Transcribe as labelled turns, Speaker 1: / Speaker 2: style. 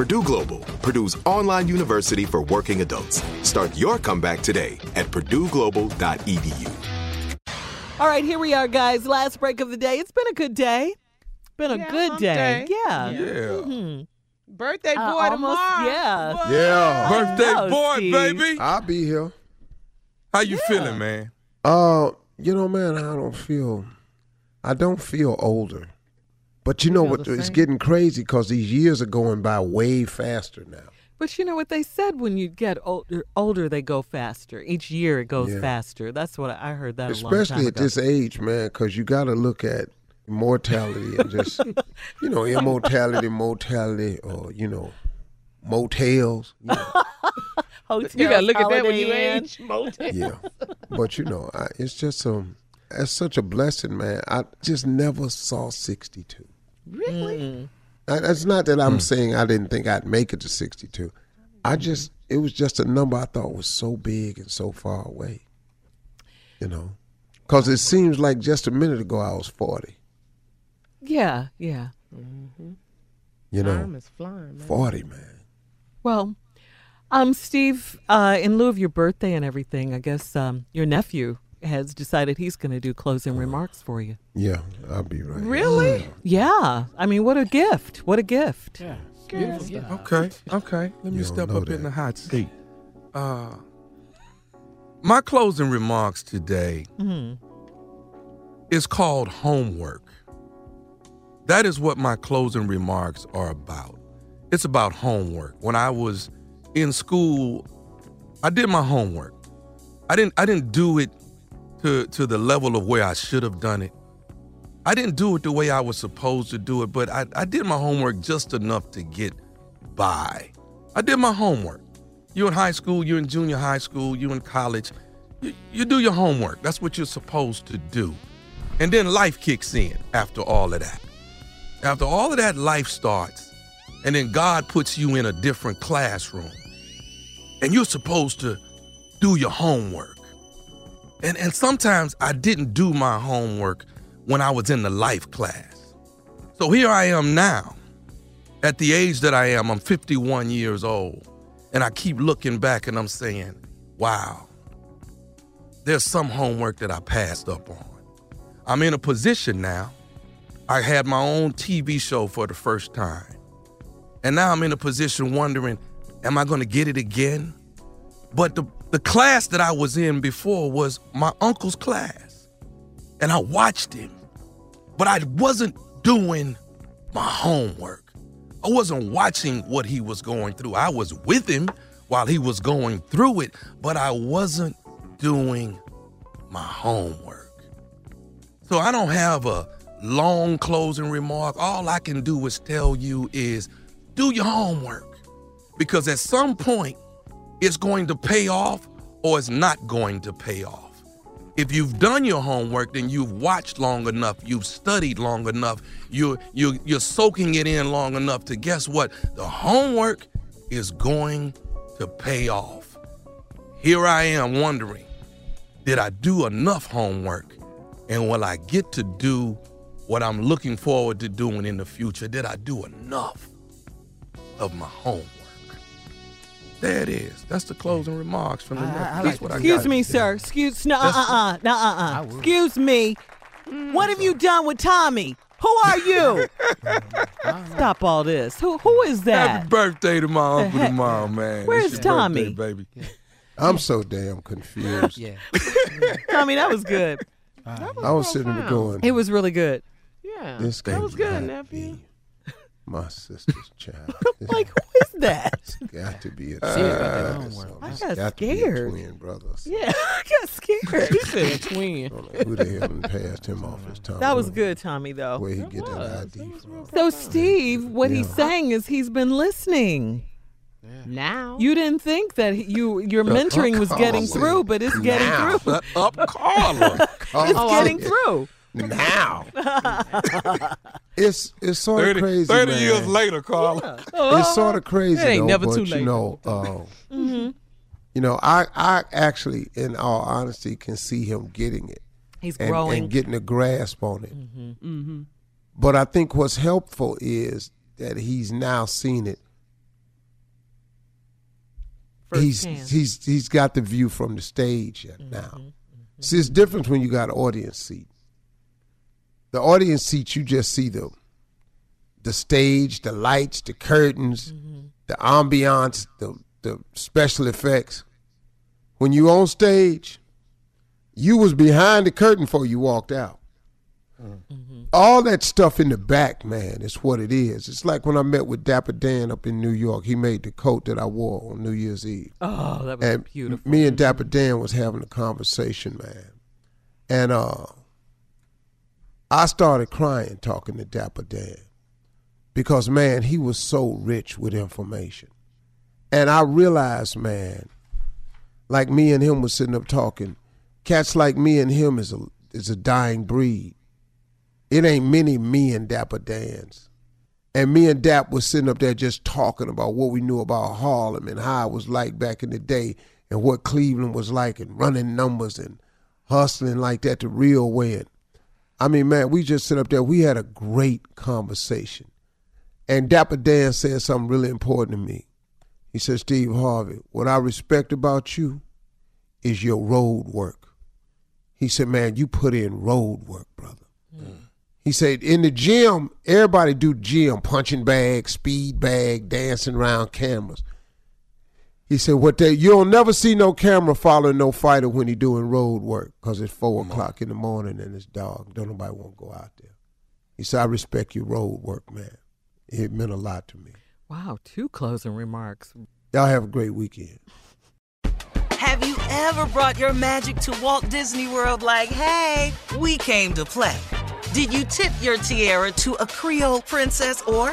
Speaker 1: Purdue Global, Purdue's online university for working adults. Start your comeback today at purdueglobal.edu.
Speaker 2: All right, here we are, guys. Last break of the day. It's been a good day. Been a
Speaker 3: Yeah,
Speaker 2: good day.
Speaker 3: day.
Speaker 2: Yeah.
Speaker 3: Yeah.
Speaker 2: Mhm.
Speaker 3: Birthday boy
Speaker 2: Uh, almost-
Speaker 3: tomorrow.
Speaker 2: yeah.
Speaker 3: What?
Speaker 4: Yeah.
Speaker 5: Birthday
Speaker 2: know,
Speaker 5: boy,
Speaker 2: Steve.
Speaker 5: baby.
Speaker 4: I'll be here.
Speaker 5: How you feeling, man?
Speaker 4: Uh, you know, man, I don't feel, I don't feel older. But you know
Speaker 3: feel
Speaker 4: what? It's
Speaker 3: same.
Speaker 4: getting crazy because these years are going by way faster now.
Speaker 2: But you know what they said when you get older, older they go faster. Each year it goes
Speaker 4: Yeah.
Speaker 2: faster. That's what I I heard that a long
Speaker 4: Especially
Speaker 2: time
Speaker 4: at
Speaker 2: ago.
Speaker 4: this age, man, because you got to look at mortality and just, you know, immortality, mortality, or, you know, motels. You know,
Speaker 2: Hotels,
Speaker 3: You gotta look at that when you age. Motel.
Speaker 4: yeah. But, you know, I, it's just um, it's such a blessing, man. I just never saw 62.
Speaker 3: Really?
Speaker 4: I- It's not that I'm saying I didn't think I'd make it to 62. I just, it was just a number I thought was so big and so far away. You know? Because it seems like just a minute ago I was 40.
Speaker 2: Yeah, yeah.
Speaker 4: You know?
Speaker 3: Time is flying, man.
Speaker 4: 40, man.
Speaker 2: Well, um, Steve, uh, in lieu of your birthday and everything, I guess um, your nephew has decided he's going to do closing remarks for you.
Speaker 4: Yeah, I'll be right.
Speaker 2: Really? Yeah. I mean, what a gift! What a gift!
Speaker 3: Yeah. Beautiful stuff.
Speaker 5: Okay, okay. Let me
Speaker 4: You don't
Speaker 5: step up
Speaker 4: that.
Speaker 5: in the hot seat. Uh, my closing remarks today is called homework. That is what my closing remarks are about. It's about homework. When I was in school, I did my homework. I didn't I didn't do it to to the level of where I should have done it. I didn't do it the way I was supposed to do it, but I, I did my homework just enough to get by. I did my homework. You're in high school, you're in junior high school, you're in college. You, you do your homework. That's what you're supposed to do. And then life kicks in after all of that. After all of that, life starts. And then God puts you in a different classroom. And you're supposed to do your homework. And, and sometimes I didn't do my homework when I was in the life class. So here I am now. At the age that I am, I'm 51 years old. And I keep looking back and I'm saying, wow, there's some homework that I passed up on. I'm in a position now. I had my own TV show for the first time. And now I'm in a position wondering, am I going to get it again? But the, the class that I was in before was my uncle's class. And I watched him. But I wasn't doing my homework. I wasn't watching what he was going through. I was with him while he was going through it, but I wasn't doing my homework. So I don't have a long closing remark. All I can do is tell you is do your homework because at some point it's going to pay off or it's not going to pay off. If you've done your homework, then you've watched long enough, you've studied long enough, you're, you're, you're soaking it in long enough to guess what? The homework is going to pay off. Here I am wondering did I do enough homework? And will I get to do what I'm looking forward to doing in the future? Did I do enough of my homework? There it is. That's the closing remarks from the
Speaker 3: I-
Speaker 5: nephew.
Speaker 3: I like
Speaker 5: what
Speaker 2: Excuse
Speaker 5: got.
Speaker 2: me, sir. Excuse no uh
Speaker 5: That's-
Speaker 2: uh uh no uh uh. Excuse me. What have you done with Tommy? Who are you? Stop all this. Who who is that?
Speaker 5: Happy birthday to my uncle
Speaker 2: heck?
Speaker 5: tomorrow, man.
Speaker 2: Where's
Speaker 5: It's your
Speaker 2: Tommy?
Speaker 5: birthday, baby.
Speaker 4: I'm so damn confused.
Speaker 3: Yeah.
Speaker 2: Tommy, that was good.
Speaker 4: I was sitting there going,
Speaker 2: It was really good.
Speaker 3: Yeah.
Speaker 4: this
Speaker 3: that was good,
Speaker 4: cannot
Speaker 3: nephew.
Speaker 4: Be my sister's child.
Speaker 2: Like who is that?
Speaker 4: It's got to be a
Speaker 3: Serious about that
Speaker 4: twin.
Speaker 3: homework.
Speaker 2: I
Speaker 4: It's
Speaker 2: got
Speaker 4: got to be a
Speaker 2: scared.
Speaker 4: twin brothers.
Speaker 2: Yeah, I got scared.
Speaker 3: He said a twin.
Speaker 4: I who the hell passed him off his tongue.
Speaker 2: That was good, Tommy. Though.
Speaker 4: Where he get that
Speaker 3: was.
Speaker 4: ID from?
Speaker 2: So Steve, what he's saying is he's been listening.
Speaker 3: Now.
Speaker 2: You didn't think that you your mentoring was getting
Speaker 4: Carla.
Speaker 2: through, but it's getting through.
Speaker 5: Shut up, Carla.
Speaker 2: It's
Speaker 4: Oh,
Speaker 2: getting
Speaker 4: yeah.
Speaker 2: through.
Speaker 4: now. It's it's sort
Speaker 5: 30,
Speaker 4: of crazy.
Speaker 5: 30
Speaker 4: man.
Speaker 5: years later, Carla. Oh.
Speaker 4: It's sort of crazy.
Speaker 3: It ain't
Speaker 4: though,
Speaker 3: never
Speaker 4: but
Speaker 3: too
Speaker 4: You
Speaker 3: late.
Speaker 4: know, uh, you know, I I actually, in all honesty, can see him getting it
Speaker 2: He's
Speaker 4: and,
Speaker 2: growing.
Speaker 4: and getting a grasp on it. Mm-hmm. Mm-hmm. But I think what's helpful is that he's now seen it. He's
Speaker 2: Firsthand.
Speaker 4: he's he's got the view from the stage now. See, it's different when you got an audience seat. The audience seats, you just see the the stage, the lights, the curtains, the ambiance, the the special effects. When you on stage, you was behind the curtain before you walked out. All that stuff in the back, man, is what it is. It's like when I met with Dapper Dan up in New York. He made the coat that I wore on New Year's Eve.
Speaker 2: oh, that was
Speaker 4: And
Speaker 2: beautiful.
Speaker 4: me and Dapper Dan was having a conversation, man. And uh I started crying talking to Dapper Dan. Because man, he was so rich with information. And I realized, man, like me and him was sitting up talking, cats like me and him is a is a dying breed. It ain't many me and Dapper Dans. And me and Dap was sitting up there just talking about what we knew about Harlem and how it was like back in the day and what Cleveland was like and running numbers and hustling like that the real way. And I mean, man, we just sit up there. We had a great conversation. And Dapper Dan said something really important to me. He said, Steve Harvey, what I respect about you is your road work. He said, man, you put in road work, brother. Mm. He said, in the gym, everybody do gym, punching bag, speed bag, dancing around cameras. He said, what they, you'll never see no camera following no fighter when he doing road work because it's 4 o'clock in the morning and it's dark. Don't nobody want to go out there. He said, I respect your road work, man. It meant a lot to me.
Speaker 2: Wow, two closing remarks.
Speaker 4: Y'all have a great weekend.
Speaker 6: Have you ever brought your magic to Walt Disney World like, hey, we came to play? Did you tip your tiara to a Creole princess or